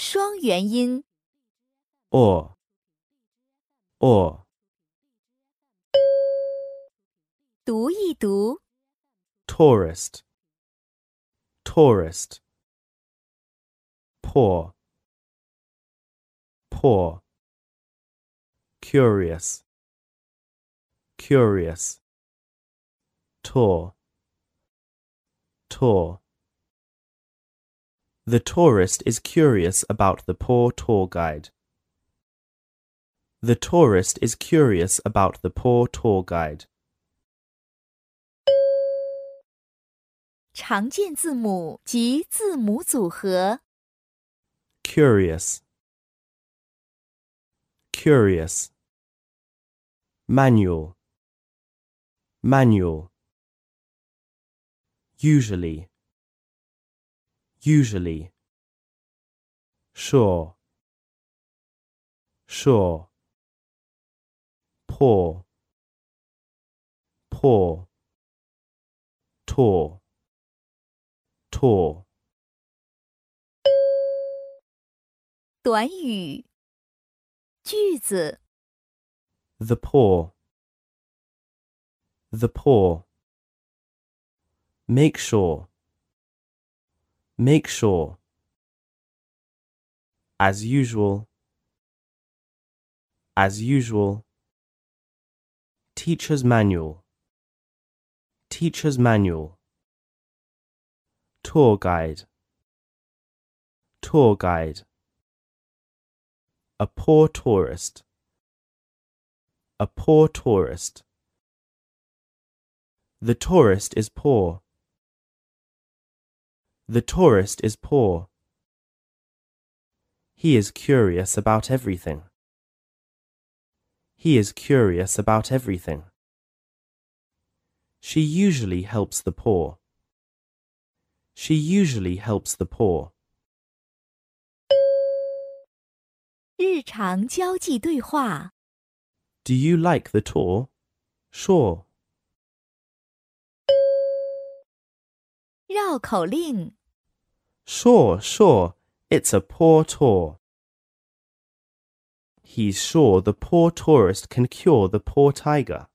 双元音。or, or, 读一读，tourist, tourist, poor, poor, curious, curious, tour, tour. The tourist is curious about the poor tour guide. The tourist is curious about the poor tour guide. 常见字母及字母组合。 curious, curious, manual, manual, usually, usually, sure, sure, poor, poor, tour, tour. 短语。句子。 The poor. The poor. Make sure. Make sure. As usual. As usual. Teacher's manual. Teacher's manual. Tour guide. Tour guide. A poor tourist. A poor tourist. The tourist is poor. The tourist is poor. He is curious about everything. He is curious about everything. She usually helps the poor. She usually helps the poor. 日常交际对话。 Do you like the tour? Sure. 绕口令。 Sure, sure, it's a poor tour. He's sure the poor tourist can cure the poor tiger.